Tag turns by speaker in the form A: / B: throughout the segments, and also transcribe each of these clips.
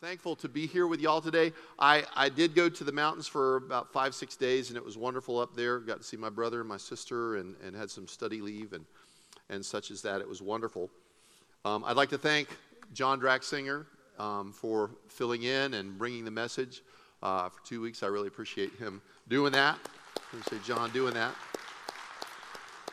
A: Thankful to be here with y'all today. I, I did go to the mountains for about five, six days, and it was wonderful up there. Got to see my brother and my sister and, and had some study leave and, and such as that. It was wonderful. Um, I'd like to thank John Draxinger um, for filling in and bringing the message uh, for two weeks. I really appreciate him doing that. Appreciate John doing that.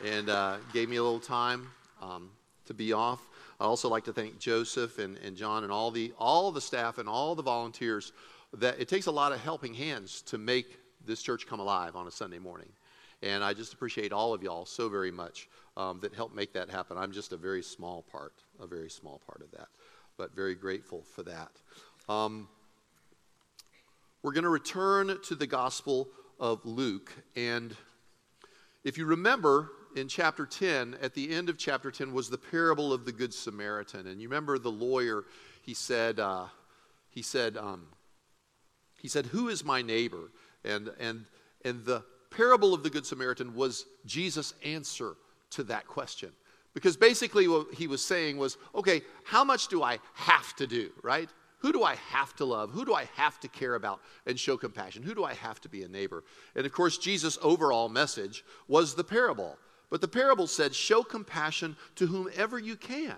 A: And uh, gave me a little time um, to be off. I also like to thank Joseph and, and John and all the, all the staff and all the volunteers that it takes a lot of helping hands to make this church come alive on a Sunday morning. And I just appreciate all of y'all so very much um, that helped make that happen. I'm just a very small part, a very small part of that, but very grateful for that. Um, we're going to return to the Gospel of Luke. And if you remember, in chapter 10, at the end of chapter 10, was the parable of the Good Samaritan. And you remember the lawyer, he said, uh, he said, um, he said, Who is my neighbor? And, and, and the parable of the Good Samaritan was Jesus' answer to that question. Because basically, what he was saying was, okay, how much do I have to do, right? Who do I have to love? Who do I have to care about and show compassion? Who do I have to be a neighbor? And of course, Jesus' overall message was the parable. But the parable said, show compassion to whomever you can.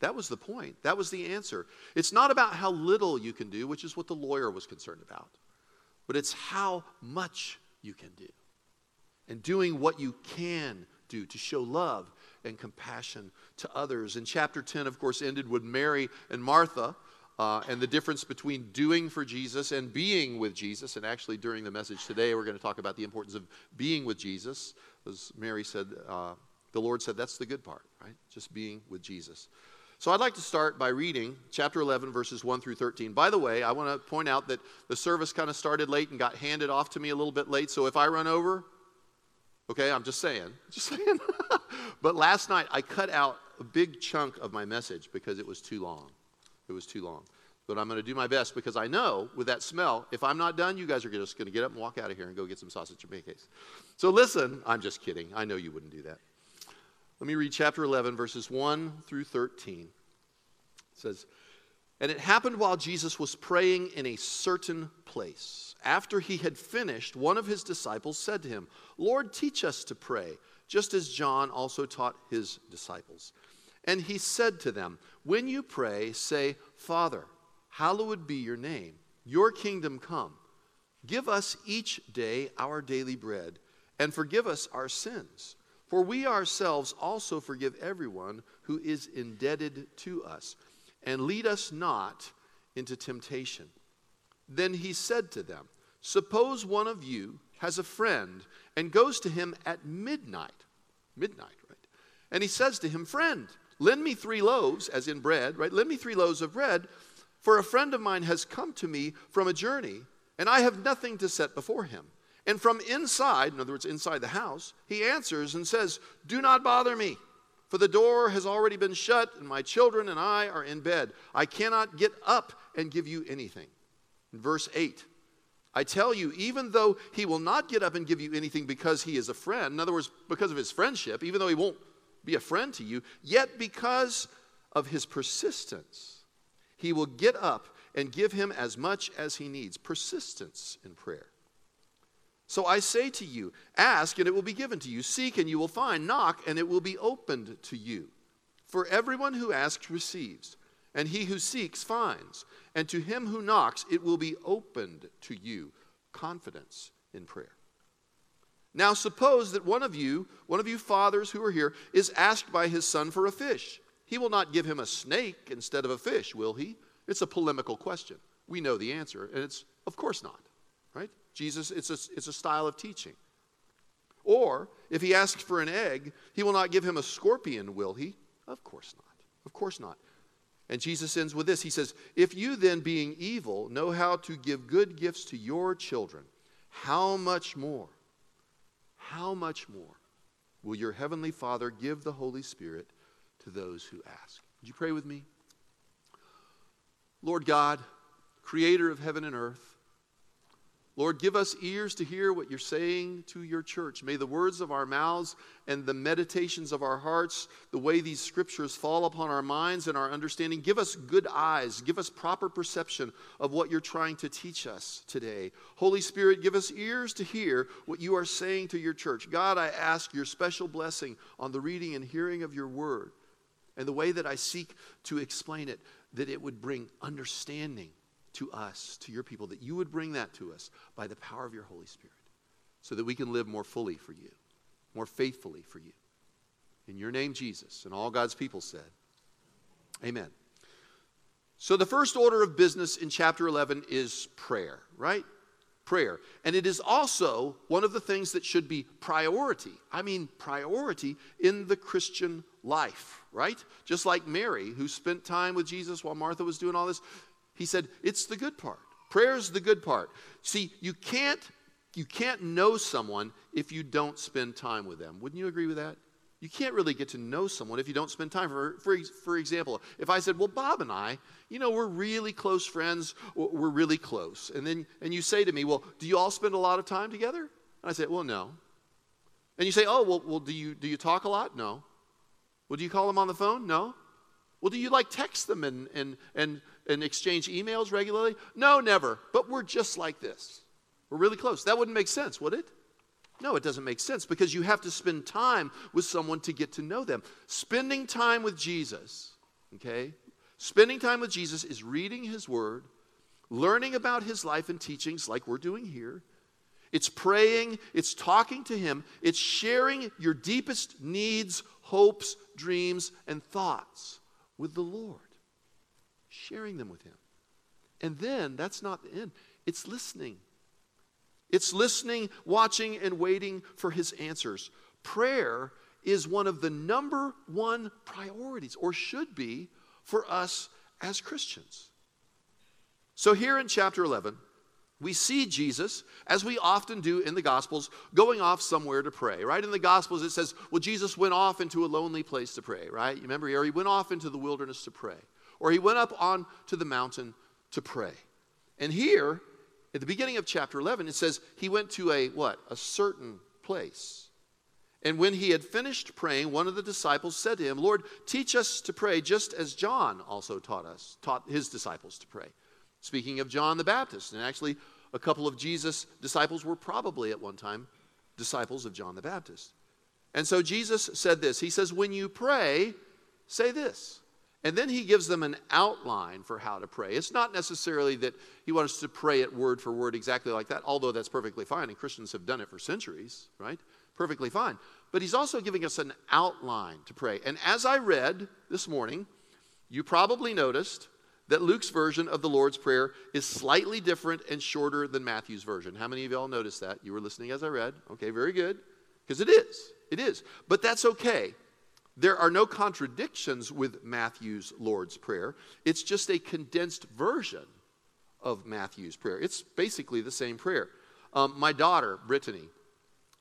A: That was the point. That was the answer. It's not about how little you can do, which is what the lawyer was concerned about, but it's how much you can do. And doing what you can do to show love and compassion to others. And chapter 10, of course, ended with Mary and Martha. Uh, and the difference between doing for Jesus and being with Jesus. And actually, during the message today, we're going to talk about the importance of being with Jesus. As Mary said, uh, the Lord said that's the good part, right? Just being with Jesus. So I'd like to start by reading chapter 11, verses 1 through 13. By the way, I want to point out that the service kind of started late and got handed off to me a little bit late. So if I run over, okay, I'm just saying, just saying. but last night I cut out a big chunk of my message because it was too long. It was too long. But I'm going to do my best because I know with that smell, if I'm not done, you guys are just going to get up and walk out of here and go get some sausage and pancakes. So listen, I'm just kidding. I know you wouldn't do that. Let me read chapter 11, verses 1 through 13. It says, And it happened while Jesus was praying in a certain place. After he had finished, one of his disciples said to him, Lord, teach us to pray, just as John also taught his disciples. And he said to them, When you pray, say, Father, hallowed be your name, your kingdom come. Give us each day our daily bread, and forgive us our sins. For we ourselves also forgive everyone who is indebted to us. And lead us not into temptation. Then he said to them, Suppose one of you has a friend and goes to him at midnight. Midnight, right? And he says to him, Friend, Lend me three loaves, as in bread, right? Lend me three loaves of bread, for a friend of mine has come to me from a journey, and I have nothing to set before him. And from inside, in other words, inside the house, he answers and says, Do not bother me, for the door has already been shut, and my children and I are in bed. I cannot get up and give you anything. In verse 8, I tell you, even though he will not get up and give you anything because he is a friend, in other words, because of his friendship, even though he won't be a friend to you, yet because of his persistence, he will get up and give him as much as he needs. Persistence in prayer. So I say to you, ask and it will be given to you, seek and you will find, knock and it will be opened to you. For everyone who asks receives, and he who seeks finds, and to him who knocks it will be opened to you. Confidence in prayer. Now, suppose that one of you, one of you fathers who are here, is asked by his son for a fish. He will not give him a snake instead of a fish, will he? It's a polemical question. We know the answer, and it's of course not, right? Jesus, it's a, it's a style of teaching. Or if he asks for an egg, he will not give him a scorpion, will he? Of course not. Of course not. And Jesus ends with this He says, If you then, being evil, know how to give good gifts to your children, how much more? how much more will your heavenly Father give the Holy Spirit to those who ask? Would you pray with me? Lord God, creator of heaven and earth, Lord, give us ears to hear what you're saying to your church. May the words of our mouths and the meditations of our hearts, the way these scriptures fall upon our minds and our understanding, give us good eyes, give us proper perception of what you're trying to teach us today. Holy Spirit, give us ears to hear what you are saying to your church. God, I ask your special blessing on the reading and hearing of your word and the way that I seek to explain it, that it would bring understanding to us, to your people, that you would bring that to us by the power of your Holy Spirit so that we can live more fully for you, more faithfully for you. In your name, Jesus, and all God's people said, Amen. So the first order of business in chapter 11 is prayer, right? Prayer. And it is also one of the things that should be priority. I mean, priority in the Christian life, right? Just like Mary, who spent time with Jesus while Martha was doing all this. He said, it's the good part. Prayer is the good part. See, you can't you can't know someone if you don't spend time with them. Wouldn't you agree with that? You can't really get to know someone if you don't spend time. For, for, for example, if I said, Well, Bob and I, you know, we're really close friends, we're really close. And then and you say to me, Well, do you all spend a lot of time together? And I say, Well, no. And you say, Oh, well, well do, you, do you talk a lot? No. Well, do you call them on the phone? No. Well, do you like text them and, and, and, and exchange emails regularly? No, never. But we're just like this. We're really close. That wouldn't make sense, would it? No, it doesn't make sense because you have to spend time with someone to get to know them. Spending time with Jesus, okay? Spending time with Jesus is reading his word, learning about his life and teachings like we're doing here. It's praying, it's talking to him, it's sharing your deepest needs, hopes, dreams, and thoughts with the Lord, sharing them with Him. And then that's not the end, it's listening. It's listening, watching, and waiting for His answers. Prayer is one of the number one priorities, or should be, for us as Christians. So, here in chapter 11, we see Jesus, as we often do in the Gospels, going off somewhere to pray, right? In the Gospels, it says, well, Jesus went off into a lonely place to pray, right? You remember here? He went off into the wilderness to pray, or he went up on to the mountain to pray. And here, at the beginning of chapter 11, it says he went to a what? A certain place. And when he had finished praying, one of the disciples said to him, Lord, teach us to pray just as John also taught us, taught his disciples to pray. Speaking of John the Baptist, and actually, a couple of Jesus' disciples were probably at one time disciples of John the Baptist. And so Jesus said this He says, When you pray, say this. And then he gives them an outline for how to pray. It's not necessarily that he wants us to pray it word for word exactly like that, although that's perfectly fine, and Christians have done it for centuries, right? Perfectly fine. But he's also giving us an outline to pray. And as I read this morning, you probably noticed that Luke's version of the Lord's Prayer is slightly different and shorter than Matthew's version. How many of y'all noticed that? You were listening as I read. Okay, very good. Because it is. It is. But that's okay. There are no contradictions with Matthew's Lord's Prayer. It's just a condensed version of Matthew's prayer. It's basically the same prayer. Um, my daughter, Brittany,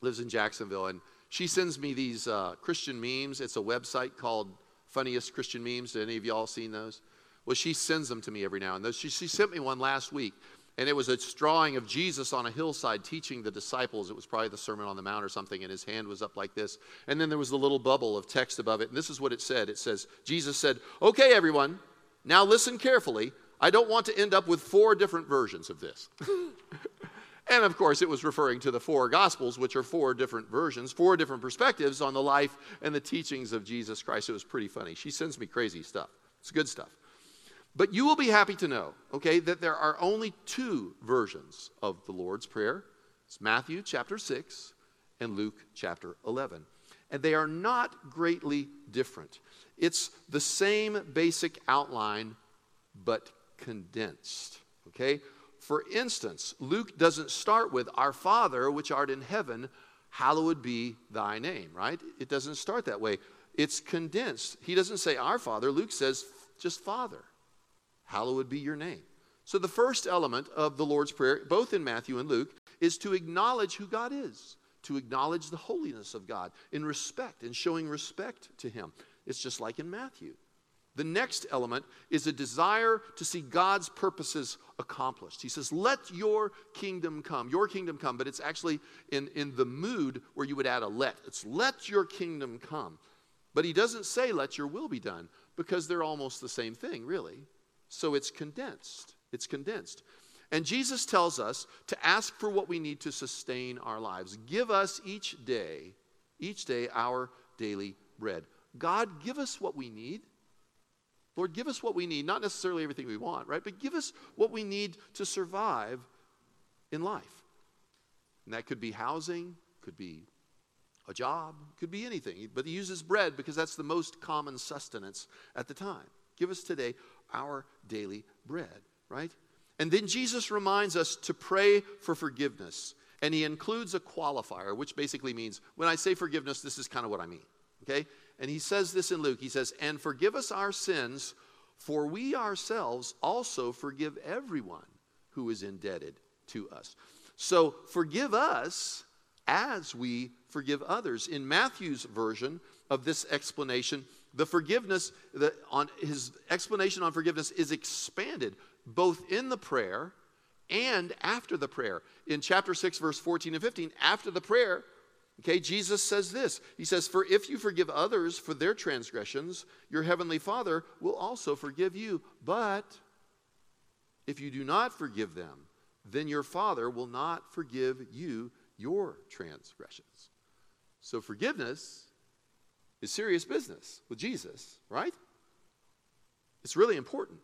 A: lives in Jacksonville, and she sends me these uh, Christian memes. It's a website called Funniest Christian Memes. Did any of y'all seen those? Well, she sends them to me every now and then. She, she sent me one last week, and it was a drawing of Jesus on a hillside teaching the disciples. It was probably the Sermon on the Mount or something, and his hand was up like this. And then there was a little bubble of text above it, and this is what it said. It says, Jesus said, Okay, everyone, now listen carefully. I don't want to end up with four different versions of this. and of course, it was referring to the four Gospels, which are four different versions, four different perspectives on the life and the teachings of Jesus Christ. It was pretty funny. She sends me crazy stuff. It's good stuff. But you will be happy to know, okay, that there are only two versions of the Lord's Prayer. It's Matthew chapter 6 and Luke chapter 11. And they are not greatly different. It's the same basic outline, but condensed, okay? For instance, Luke doesn't start with, Our Father, which art in heaven, hallowed be thy name, right? It doesn't start that way. It's condensed. He doesn't say, Our Father. Luke says, just Father hallowed be your name. So, the first element of the Lord's Prayer, both in Matthew and Luke, is to acknowledge who God is, to acknowledge the holiness of God in respect and showing respect to Him. It's just like in Matthew. the next element is a desire to see God's purposes accomplished. He says, Let your kingdom come. Your kingdom come, but it's actually in, in the mood where you would add a let. It's let your kingdom come. But he doesn't say, Let your will be done, because they're almost the same thing, really. So it's condensed. It's condensed. And Jesus tells us to ask for what we need to sustain our lives. Give us each day, each day, our daily bread. God, give us what we need. Lord, give us what we need, not necessarily everything we want, right? But give us what we need to survive in life. And that could be housing, could be a job, could be anything. But he uses bread because that's the most common sustenance at the time. Give us today our daily bread, right? And then Jesus reminds us to pray for forgiveness. And he includes a qualifier, which basically means when I say forgiveness, this is kind of what I mean. Okay? And he says this in Luke. He says, And forgive us our sins, for we ourselves also forgive everyone who is indebted to us. So forgive us as we forgive others. In Matthew's version of this explanation, the forgiveness, the, on his explanation on forgiveness is expanded both in the prayer and after the prayer. In chapter 6, verse 14 and 15, after the prayer, Okay, Jesus says this. He says, For if you forgive others for their transgressions, your heavenly Father will also forgive you. But if you do not forgive them, then your Father will not forgive you your transgressions. So forgiveness is serious business with Jesus, right? It's really important.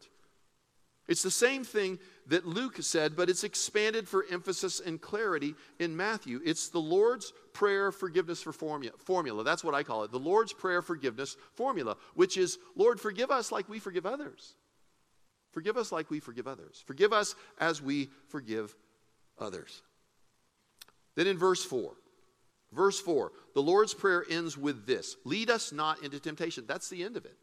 A: It's the same thing that Luke said, but it's expanded for emphasis and clarity in Matthew. It's the Lord's Prayer forgiveness for formula. formula. That's what I call it. The Lord's Prayer forgiveness formula, which is, Lord, forgive us like we forgive others. Forgive us like we forgive others. Forgive us as we forgive others. Then in verse 4, verse 4, the Lord's Prayer ends with this Lead us not into temptation. That's the end of it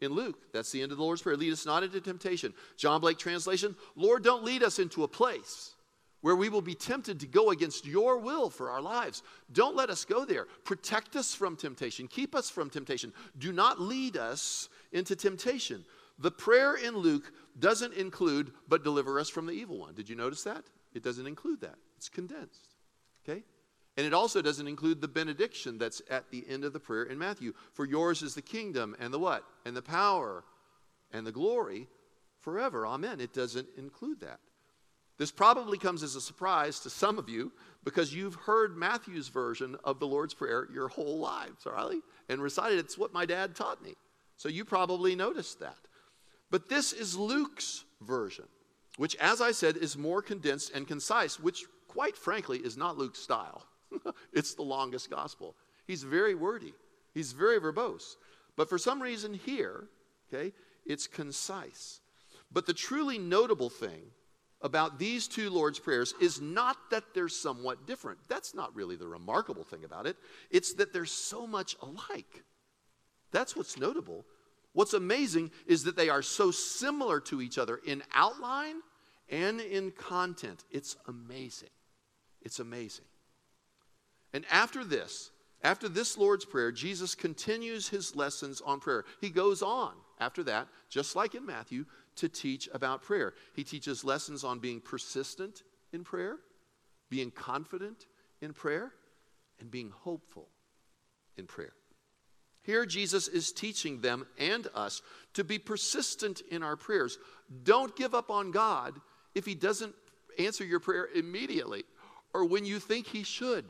A: in Luke. That's the end of the Lord's Prayer. Lead us not into temptation. John Blake translation Lord, don't lead us into a place where we will be tempted to go against your will for our lives. Don't let us go there. Protect us from temptation. Keep us from temptation. Do not lead us into temptation. The prayer in Luke doesn't include, but deliver us from the evil one. Did you notice that? It doesn't include that. It's condensed. And it also doesn't include the benediction that's at the end of the prayer in Matthew. For yours is the kingdom and the what? And the power and the glory forever. Amen. It doesn't include that. This probably comes as a surprise to some of you because you've heard Matthew's version of the Lord's Prayer your whole lives, right? And recited it's what my dad taught me. So you probably noticed that. But this is Luke's version, which, as I said, is more condensed and concise, which, quite frankly, is not Luke's style. it's the longest gospel. He's very wordy, he's very verbose. But for some reason here, okay, it's concise. But the truly notable thing about these two Lord's Prayers is not that they're somewhat different. That's not really the remarkable thing about it. It's that they're so much alike. That's what's notable. What's amazing is that they are so similar to each other in outline and in content. It's amazing. It's amazing. And after this, after this Lord's Prayer, Jesus continues his lessons on prayer. He goes on after that, just like in Matthew, to teach about prayer. He teaches lessons on being persistent in prayer, being confident in prayer, and being hopeful in prayer. Here, Jesus is teaching them and us to be persistent in our prayers. Don't give up on God if He doesn't answer your prayer immediately or when you think He should.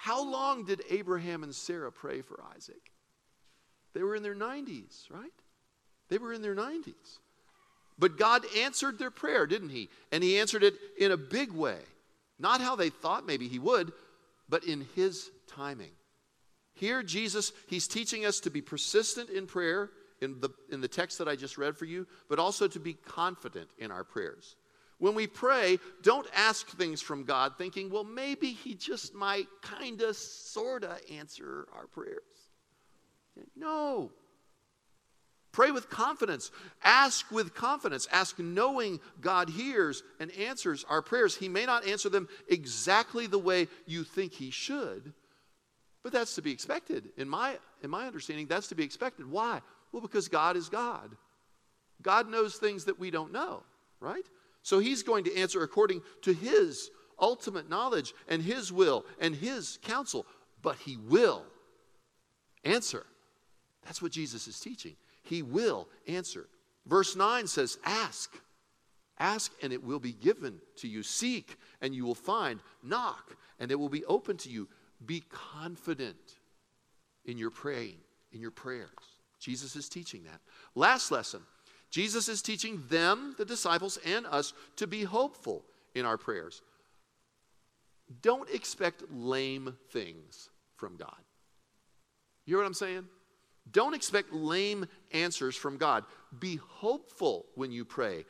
A: How long did Abraham and Sarah pray for Isaac? They were in their 90s, right? They were in their 90s. But God answered their prayer, didn't He? And He answered it in a big way. Not how they thought maybe He would, but in His timing. Here, Jesus, He's teaching us to be persistent in prayer in the, in the text that I just read for you, but also to be confident in our prayers. When we pray, don't ask things from God thinking, well, maybe He just might kind of, sort of answer our prayers. No. Pray with confidence. Ask with confidence. Ask knowing God hears and answers our prayers. He may not answer them exactly the way you think He should, but that's to be expected. In my, in my understanding, that's to be expected. Why? Well, because God is God. God knows things that we don't know, right? So he's going to answer according to his ultimate knowledge and his will and his counsel, but he will answer. That's what Jesus is teaching. He will answer. Verse 9 says, Ask. Ask and it will be given to you. Seek and you will find. Knock and it will be open to you. Be confident in your praying, in your prayers. Jesus is teaching that. Last lesson Jesus is teaching them, the disciples, and us to be hopeful in our prayers. Don't expect lame things from God. You hear what I'm saying? Don't expect lame answers from God. Be hopeful when you pray.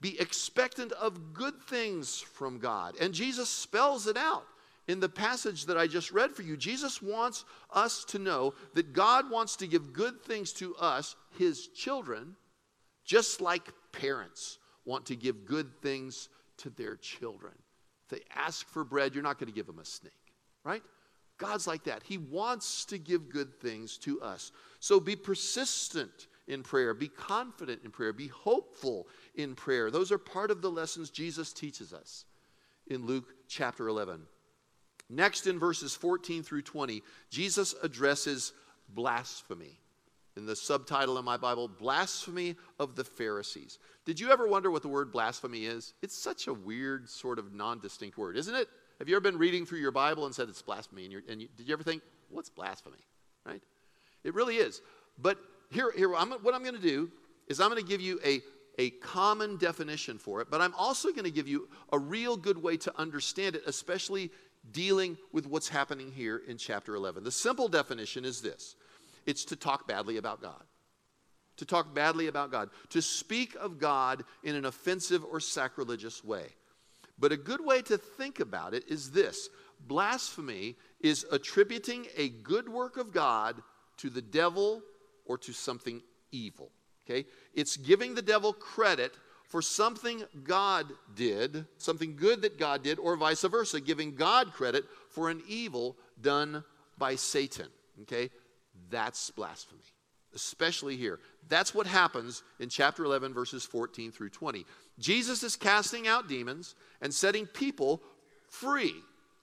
A: Be expectant of good things from God. And Jesus spells it out in the passage that I just read for you. Jesus wants us to know that God wants to give good things to us, his children, just like parents want to give good things to their children. If they ask for bread, you're not going to give them a snake, right? God's like that. He wants to give good things to us. So be persistent in prayer, be confident in prayer, be hopeful in prayer. Those are part of the lessons Jesus teaches us in Luke chapter 11. Next, in verses 14 through 20, Jesus addresses blasphemy in the subtitle in my Bible, Blasphemy of the Pharisees. Did you ever wonder what the word blasphemy is? It's such a weird, sort of non distinct word, isn't it? Have you ever been reading through your Bible and said it's blasphemy? And, and you, did you ever think, what's blasphemy? Right? It really is. But here, here I'm, what I'm going to do is I'm going to give you a, a common definition for it, but I'm also going to give you a real good way to understand it, especially dealing with what's happening here in chapter 11. The simple definition is this it's to talk badly about God. To talk badly about God. To speak of God in an offensive or sacrilegious way. But a good way to think about it is this blasphemy is attributing a good work of God to the devil or to something evil. Okay? It's giving the devil credit for something God did, something good that God did, or vice versa, giving God credit for an evil done by Satan. Okay? That's blasphemy, especially here. That's what happens in chapter 11, verses 14 through 20. Jesus is casting out demons and setting people free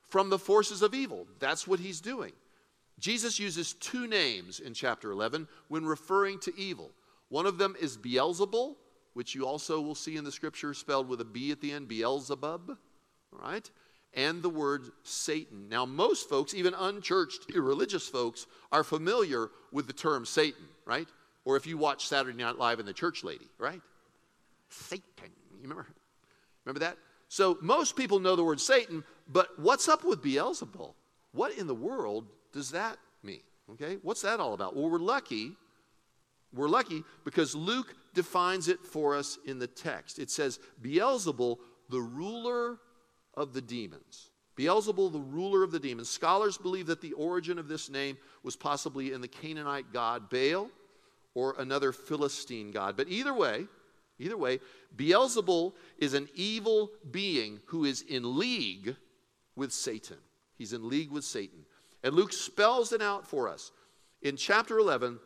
A: from the forces of evil. That's what he's doing. Jesus uses two names in chapter 11 when referring to evil. One of them is Beelzebul, which you also will see in the scripture spelled with a B at the end, Beelzebub, all right? And the word Satan. Now, most folks, even unchurched, irreligious folks, are familiar with the term Satan, right? Or if you watch Saturday Night Live and the church lady, right? Satan. You remember? Remember that? So most people know the word Satan, but what's up with Beelzebul? What in the world does that mean? Okay? What's that all about? Well, we're lucky. We're lucky because Luke defines it for us in the text. It says, Beelzebul, the ruler of the demons. Beelzebul, the ruler of the demons. Scholars believe that the origin of this name was possibly in the Canaanite god Baal or another Philistine god. But either way, either way, Beelzebul is an evil being who is in league with Satan. He's in league with Satan. And Luke spells it out for us. In chapter 11,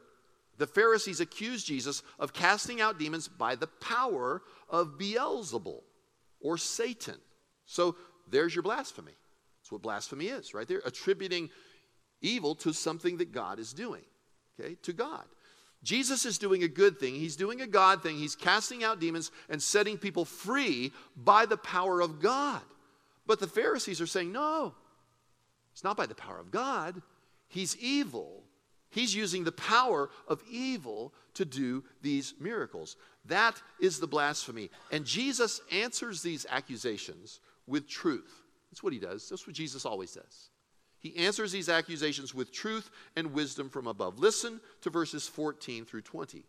A: the Pharisees accuse Jesus of casting out demons by the power of Beelzebul or Satan. So there's your blasphemy. That's what blasphemy is, right there. Attributing evil to something that God is doing, okay, to God. Jesus is doing a good thing. He's doing a God thing. He's casting out demons and setting people free by the power of God. But the Pharisees are saying, no, it's not by the power of God. He's evil. He's using the power of evil to do these miracles. That is the blasphemy. And Jesus answers these accusations with truth. That's what he does. That's what Jesus always does. He answers these accusations with truth and wisdom from above. Listen to verses 14 through 20.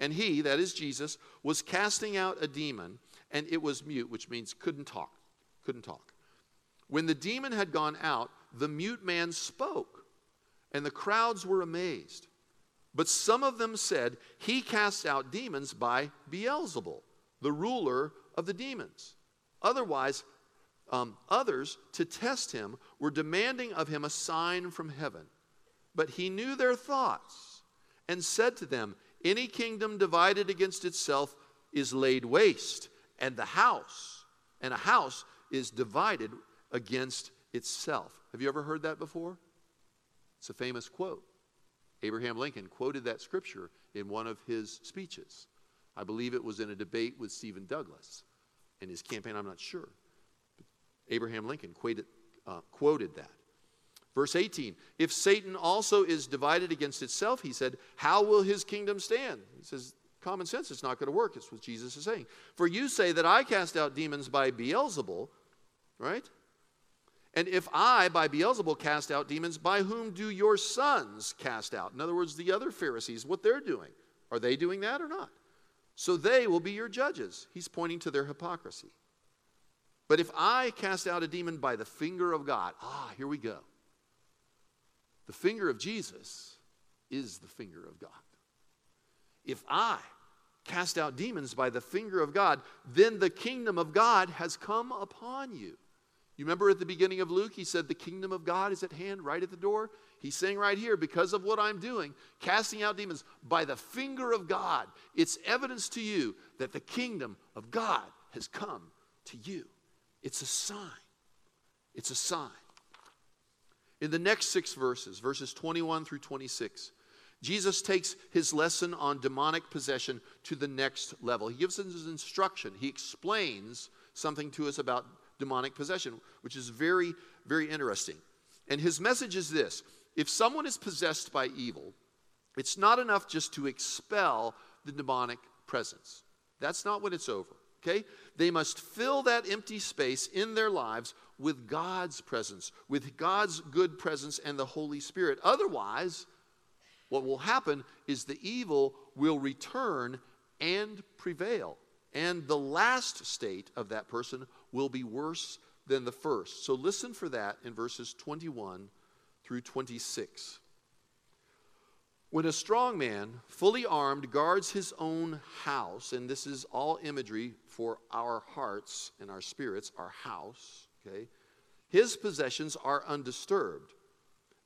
A: And he, that is Jesus, was casting out a demon, and it was mute, which means couldn't talk. Couldn't talk. When the demon had gone out, the mute man spoke, and the crowds were amazed. But some of them said, He cast out demons by Beelzebul, the ruler of the demons. Otherwise, um, others, to test him, were demanding of him a sign from heaven. But he knew their thoughts and said to them, Any kingdom divided against itself is laid waste, and the house, and a house is divided against itself. Have you ever heard that before? It's a famous quote. Abraham Lincoln quoted that scripture in one of his speeches. I believe it was in a debate with Stephen Douglas in his campaign, I'm not sure. Abraham Lincoln quoted, uh, quoted that. Verse 18 If Satan also is divided against itself, he said, how will his kingdom stand? He says, common sense, it's not going to work. It's what Jesus is saying. For you say that I cast out demons by Beelzebul, right? And if I, by Beelzebul, cast out demons, by whom do your sons cast out? In other words, the other Pharisees, what they're doing. Are they doing that or not? So they will be your judges. He's pointing to their hypocrisy. But if I cast out a demon by the finger of God, ah, here we go. The finger of Jesus is the finger of God. If I cast out demons by the finger of God, then the kingdom of God has come upon you. You remember at the beginning of Luke, he said, The kingdom of God is at hand, right at the door. He's saying right here, because of what I'm doing, casting out demons by the finger of God, it's evidence to you that the kingdom of God has come to you. It's a sign. It's a sign. In the next six verses, verses 21 through 26, Jesus takes his lesson on demonic possession to the next level. He gives us his instruction. He explains something to us about demonic possession, which is very, very interesting. And his message is this if someone is possessed by evil, it's not enough just to expel the demonic presence. That's not when it's over, okay? They must fill that empty space in their lives with God's presence, with God's good presence and the Holy Spirit. Otherwise, what will happen is the evil will return and prevail. And the last state of that person will be worse than the first. So listen for that in verses 21 through 26. When a strong man, fully armed, guards his own house, and this is all imagery for our hearts and our spirits, our house, okay, his possessions are undisturbed.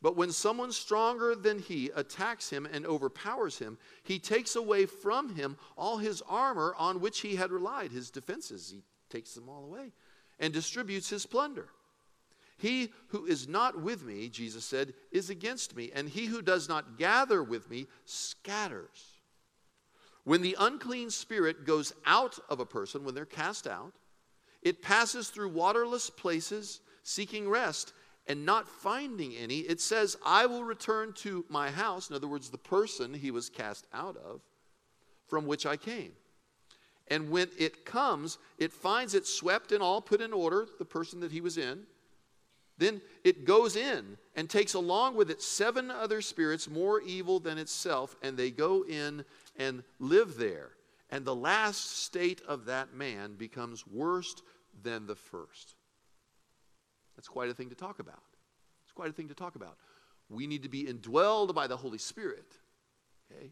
A: But when someone stronger than he attacks him and overpowers him, he takes away from him all his armor on which he had relied, his defenses. He takes them all away and distributes his plunder. He who is not with me, Jesus said, is against me, and he who does not gather with me scatters. When the unclean spirit goes out of a person, when they're cast out, it passes through waterless places seeking rest and not finding any. It says, I will return to my house, in other words, the person he was cast out of, from which I came. And when it comes, it finds it swept and all put in order, the person that he was in. Then it goes in and takes along with it seven other spirits more evil than itself, and they go in and live there. And the last state of that man becomes worse than the first. That's quite a thing to talk about. It's quite a thing to talk about. We need to be indwelled by the Holy Spirit. Okay?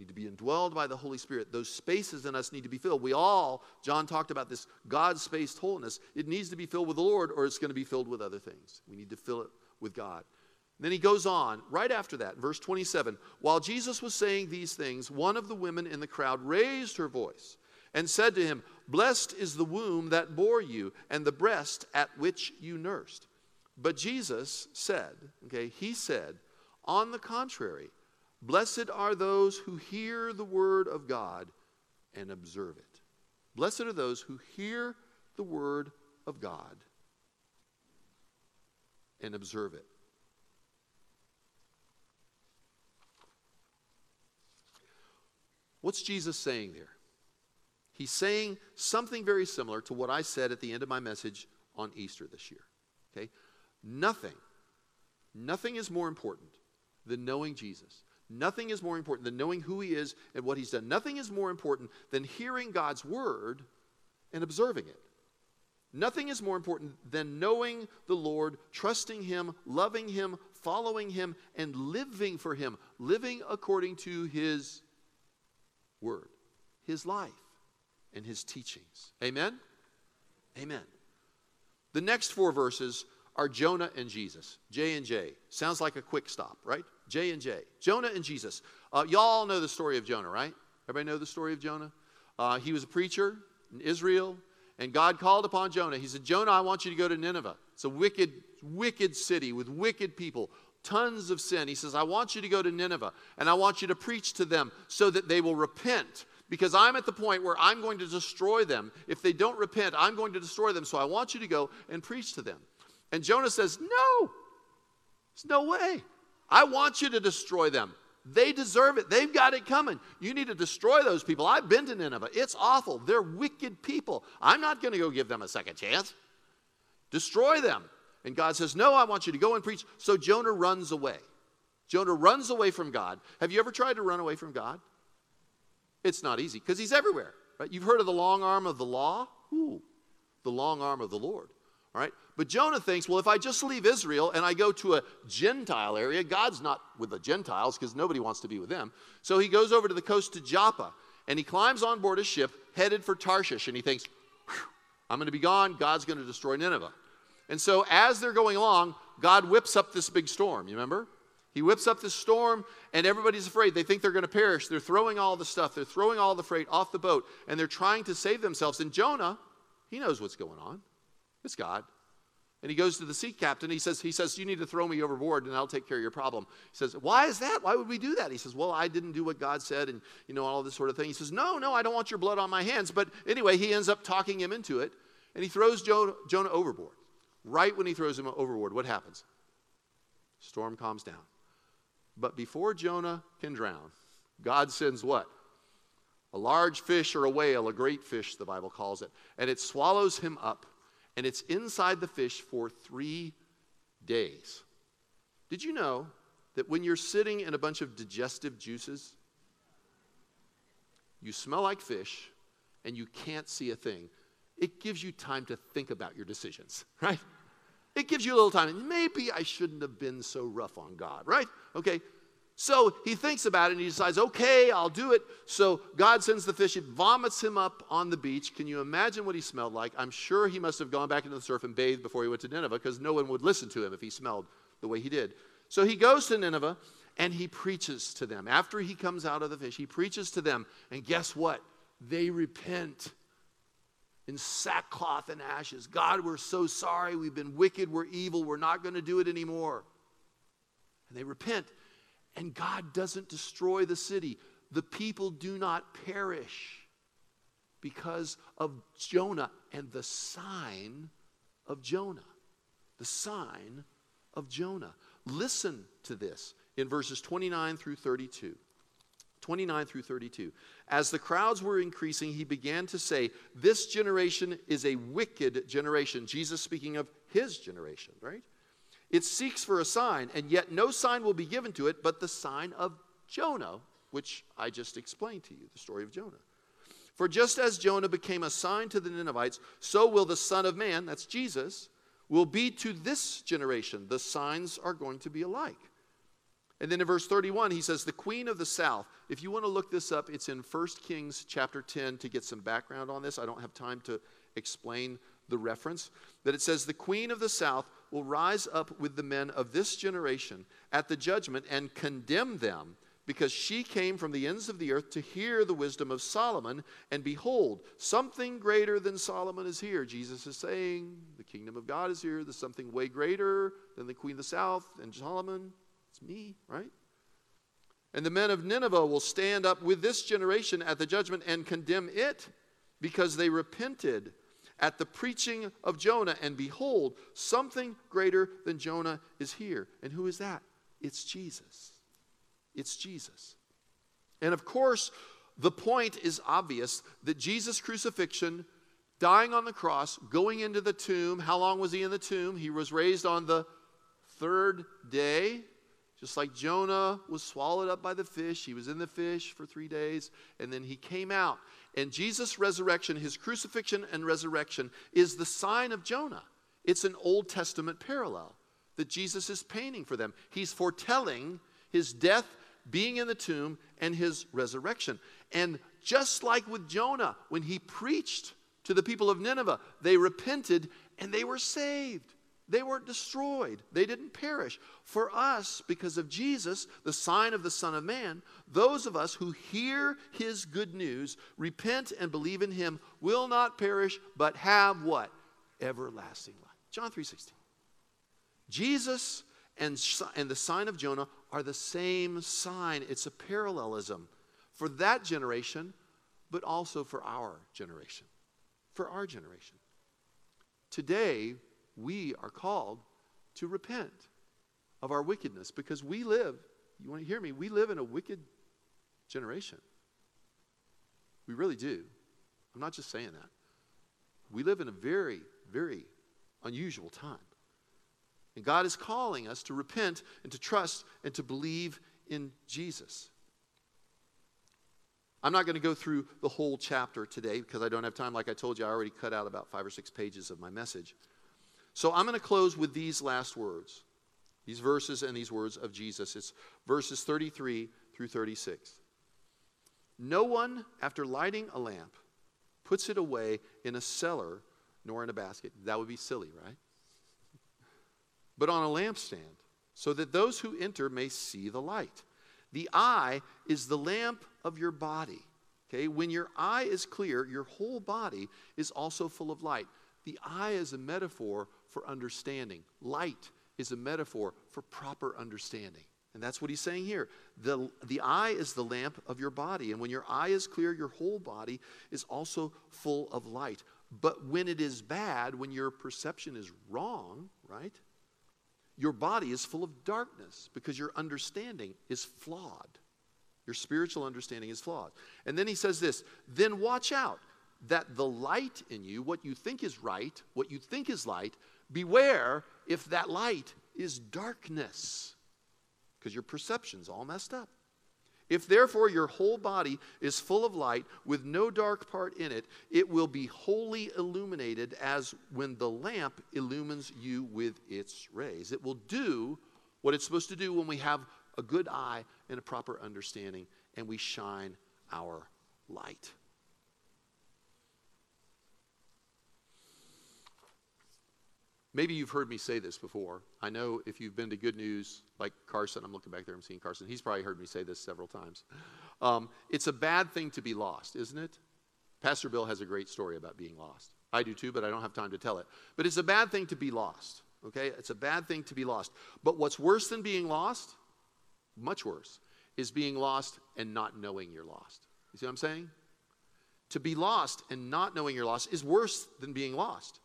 A: Need to be indwelled by the Holy Spirit. Those spaces in us need to be filled. We all, John talked about this God spaced holiness. It needs to be filled with the Lord or it's going to be filled with other things. We need to fill it with God. And then he goes on, right after that, verse 27. While Jesus was saying these things, one of the women in the crowd raised her voice and said to him, Blessed is the womb that bore you and the breast at which you nursed. But Jesus said, okay, he said, on the contrary, Blessed are those who hear the word of God and observe it. Blessed are those who hear the word of God and observe it. What's Jesus saying there? He's saying something very similar to what I said at the end of my message on Easter this year. Okay? Nothing, nothing is more important than knowing Jesus. Nothing is more important than knowing who He is and what He's done. Nothing is more important than hearing God's word and observing it. Nothing is more important than knowing the Lord, trusting Him, loving Him, following Him, and living for Him, living according to His word, His life, and His teachings. Amen? Amen. The next four verses are Jonah and Jesus. J and J. Sounds like a quick stop, right? J and J. Jonah and Jesus. Uh, y'all know the story of Jonah, right? Everybody know the story of Jonah? Uh, he was a preacher in Israel, and God called upon Jonah. He said, Jonah, I want you to go to Nineveh. It's a wicked, wicked city with wicked people, tons of sin. He says, I want you to go to Nineveh, and I want you to preach to them so that they will repent because I'm at the point where I'm going to destroy them. If they don't repent, I'm going to destroy them. So I want you to go and preach to them. And Jonah says, No, there's no way. I want you to destroy them. They deserve it. They've got it coming. You need to destroy those people. I've been to Nineveh. It's awful. They're wicked people. I'm not going to go give them a second chance. Destroy them. And God says, No, I want you to go and preach. So Jonah runs away. Jonah runs away from God. Have you ever tried to run away from God? It's not easy because he's everywhere. Right? You've heard of the long arm of the law? Ooh, the long arm of the Lord. All right? But Jonah thinks, well, if I just leave Israel and I go to a Gentile area, God's not with the Gentiles because nobody wants to be with them. So he goes over to the coast to Joppa and he climbs on board a ship headed for Tarshish and he thinks, I'm going to be gone. God's going to destroy Nineveh. And so as they're going along, God whips up this big storm. You remember? He whips up this storm, and everybody's afraid. They think they're going to perish. They're throwing all the stuff, they're throwing all the freight off the boat, and they're trying to save themselves. And Jonah, he knows what's going on. It's God. And he goes to the sea captain. He says, he says, You need to throw me overboard and I'll take care of your problem. He says, Why is that? Why would we do that? He says, Well, I didn't do what God said and you know, all this sort of thing. He says, No, no, I don't want your blood on my hands. But anyway, he ends up talking him into it, and he throws Jonah, Jonah overboard. Right when he throws him overboard, what happens? Storm calms down. But before Jonah can drown, God sends what? A large fish or a whale, a great fish, the Bible calls it. And it swallows him up. And it's inside the fish for three days. Did you know that when you're sitting in a bunch of digestive juices, you smell like fish and you can't see a thing? It gives you time to think about your decisions, right? It gives you a little time. Maybe I shouldn't have been so rough on God, right? Okay. So he thinks about it and he decides, okay, I'll do it. So God sends the fish, it vomits him up on the beach. Can you imagine what he smelled like? I'm sure he must have gone back into the surf and bathed before he went to Nineveh because no one would listen to him if he smelled the way he did. So he goes to Nineveh and he preaches to them. After he comes out of the fish, he preaches to them. And guess what? They repent in sackcloth and ashes. God, we're so sorry. We've been wicked. We're evil. We're not going to do it anymore. And they repent. And God doesn't destroy the city. The people do not perish because of Jonah and the sign of Jonah. The sign of Jonah. Listen to this in verses 29 through 32. 29 through 32. As the crowds were increasing, he began to say, This generation is a wicked generation. Jesus speaking of his generation, right? It seeks for a sign, and yet no sign will be given to it but the sign of Jonah, which I just explained to you, the story of Jonah. For just as Jonah became a sign to the Ninevites, so will the Son of Man, that's Jesus, will be to this generation. The signs are going to be alike. And then in verse 31, he says, The queen of the south. If you want to look this up, it's in 1 Kings chapter 10 to get some background on this. I don't have time to explain the reference. That it says, The queen of the south will rise up with the men of this generation at the judgment and condemn them because she came from the ends of the earth to hear the wisdom of Solomon. And behold, something greater than Solomon is here. Jesus is saying, The kingdom of God is here. There's something way greater than the queen of the south and Solomon. It's me, right? And the men of Nineveh will stand up with this generation at the judgment and condemn it because they repented at the preaching of Jonah. And behold, something greater than Jonah is here. And who is that? It's Jesus. It's Jesus. And of course, the point is obvious that Jesus' crucifixion, dying on the cross, going into the tomb, how long was he in the tomb? He was raised on the third day. Just like Jonah was swallowed up by the fish, he was in the fish for three days, and then he came out. And Jesus' resurrection, his crucifixion and resurrection, is the sign of Jonah. It's an Old Testament parallel that Jesus is painting for them. He's foretelling his death, being in the tomb, and his resurrection. And just like with Jonah, when he preached to the people of Nineveh, they repented and they were saved. They weren't destroyed, they didn't perish. For us, because of Jesus, the sign of the Son of Man, those of us who hear his good news, repent and believe in him, will not perish, but have what? Everlasting life. John 3:16. Jesus and, and the sign of Jonah are the same sign. It's a parallelism for that generation, but also for our generation. For our generation. Today, we are called to repent of our wickedness because we live, you want to hear me, we live in a wicked generation. We really do. I'm not just saying that. We live in a very, very unusual time. And God is calling us to repent and to trust and to believe in Jesus. I'm not going to go through the whole chapter today because I don't have time. Like I told you, I already cut out about five or six pages of my message. So I'm going to close with these last words, these verses and these words of Jesus. It's verses 33 through 36. No one, after lighting a lamp, puts it away in a cellar nor in a basket. That would be silly, right? But on a lampstand, so that those who enter may see the light. The eye is the lamp of your body. Okay, when your eye is clear, your whole body is also full of light. The eye is a metaphor for understanding. Light is a metaphor for proper understanding. And that's what he's saying here. The, the eye is the lamp of your body. And when your eye is clear, your whole body is also full of light. But when it is bad, when your perception is wrong, right? Your body is full of darkness because your understanding is flawed. Your spiritual understanding is flawed. And then he says this then watch out that the light in you, what you think is right, what you think is light, beware if that light is darkness, because your perception's all messed up. If therefore your whole body is full of light with no dark part in it, it will be wholly illuminated as when the lamp illumines you with its rays. It will do what it's supposed to do when we have a good eye and a proper understanding and we shine our light. Maybe you've heard me say this before. I know if you've been to Good News, like Carson, I'm looking back there, I'm seeing Carson. He's probably heard me say this several times. Um, it's a bad thing to be lost, isn't it? Pastor Bill has a great story about being lost. I do too, but I don't have time to tell it. But it's a bad thing to be lost, okay? It's a bad thing to be lost. But what's worse than being lost, much worse, is being lost and not knowing you're lost. You see what I'm saying? To be lost and not knowing you're lost is worse than being lost.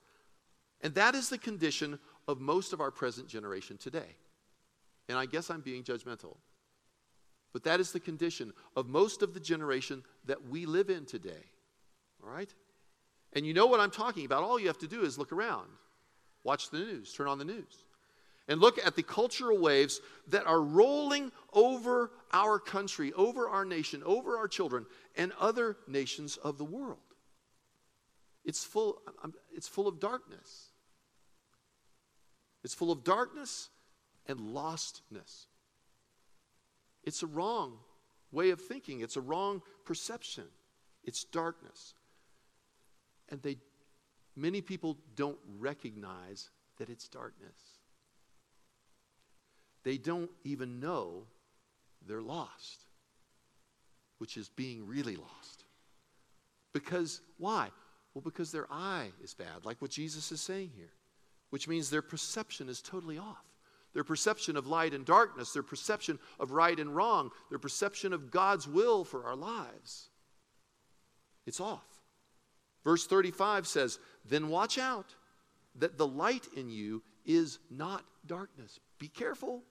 A: And that is the condition of most of our present generation today. And I guess I'm being judgmental. But that is the condition of most of the generation that we live in today. All right? And you know what I'm talking about. All you have to do is look around, watch the news, turn on the news, and look at the cultural waves that are rolling over our country, over our nation, over our children, and other nations of the world. It's full, it's full of darkness. It's full of darkness and lostness. It's a wrong way of thinking, it's a wrong perception. It's darkness. And they many people don't recognize that it's darkness. They don't even know they're lost, which is being really lost. Because why? Well, because their eye is bad, like what Jesus is saying here which means their perception is totally off. Their perception of light and darkness, their perception of right and wrong, their perception of God's will for our lives. It's off. Verse 35 says, Then watch out that the light in you is not darkness. Be careful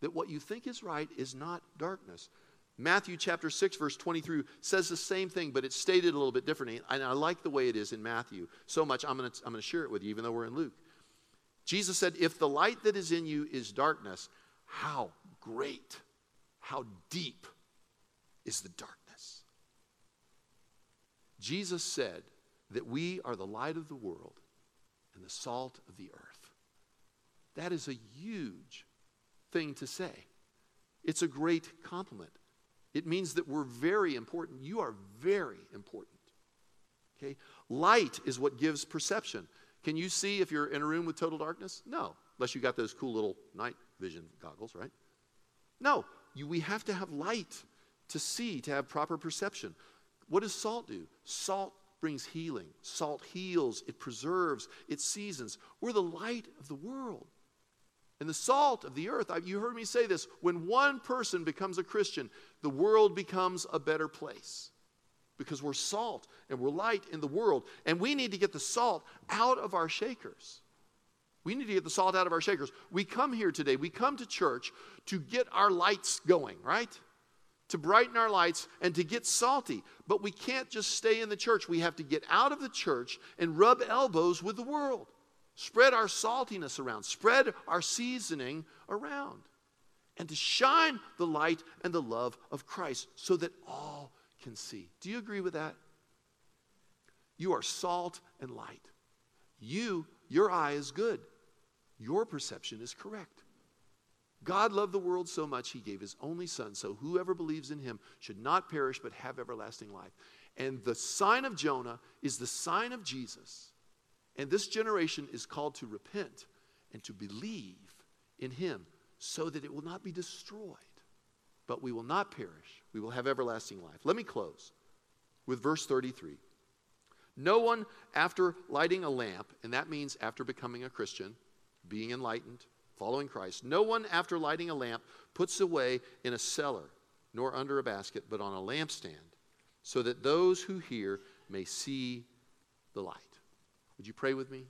A: that what you think is right is not darkness. Matthew chapter 6, verse 23 says the same thing, but it's stated a little bit differently. And I like the way it is in Matthew so much, I'm going to I'm going to share it with you, even though we're in Luke. Jesus said, If the light that is in you is darkness, how great, how deep is the darkness? Jesus said that we are the light of the world and the salt of the earth. That is a huge thing to say. It's a great compliment. It means that we're very important. You are very important. Okay? Light is what gives perception. Can you see if you're in a room with total darkness? No, unless you got those cool little night vision goggles, right? No, you, we have to have light to see, to have proper perception. What does salt do? Salt brings healing. Salt heals, it preserves, it seasons. We're the light of the world and the salt of the earth. You heard me say this when one person becomes a Christian, the world becomes a better place because we're salt and we're light in the world. And we need to get the salt out of our shakers. We need to get the salt out of our shakers. We come here today, we come to church to get our lights going, right? To brighten our lights and to get salty. But we can't just stay in the church. We have to get out of the church and rub elbows with the world. Spread our saltiness around, spread our seasoning around, and to shine the light and the love of Christ so that all can see. Do you agree with that? You are salt and light. You, your eye is good. Your perception is correct. God loved the world so much, he gave his only Son, so whoever believes in him should not perish but have everlasting life. And the sign of Jonah is the sign of Jesus and this generation is called to repent and to believe in him so that it will not be destroyed, but we will not perish. We will have everlasting life. Let me close with verse 33. No one, after lighting a lamp, and that means after becoming a Christian, being enlightened, following Christ, no one, after lighting a lamp, puts away in a cellar, nor under a basket, but on a lampstand, so that those who hear may see the light. Would you pray with me?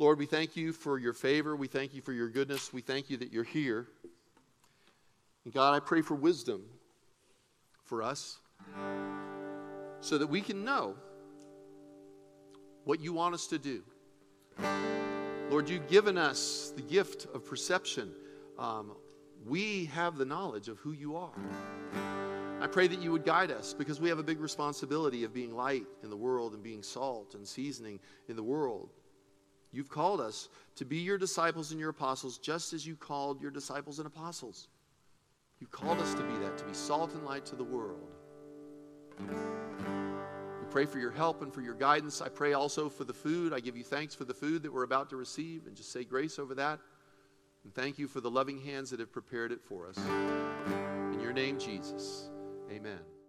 A: Lord, we thank you for your favor. We thank you for your goodness. We thank you that you're here. And God, I pray for wisdom for us so that we can know what you want us to do. Lord, you've given us the gift of perception. Um, we have the knowledge of who you are. I pray that you would guide us because we have a big responsibility of being light in the world and being salt and seasoning in the world. You've called us to be your disciples and your apostles just as you called your disciples and apostles. You've called us to be that, to be salt and light to the world. We pray for your help and for your guidance. I pray also for the food. I give you thanks for the food that we're about to receive and just say grace over that. And thank you for the loving hands that have prepared it for us. In your name, Jesus, amen.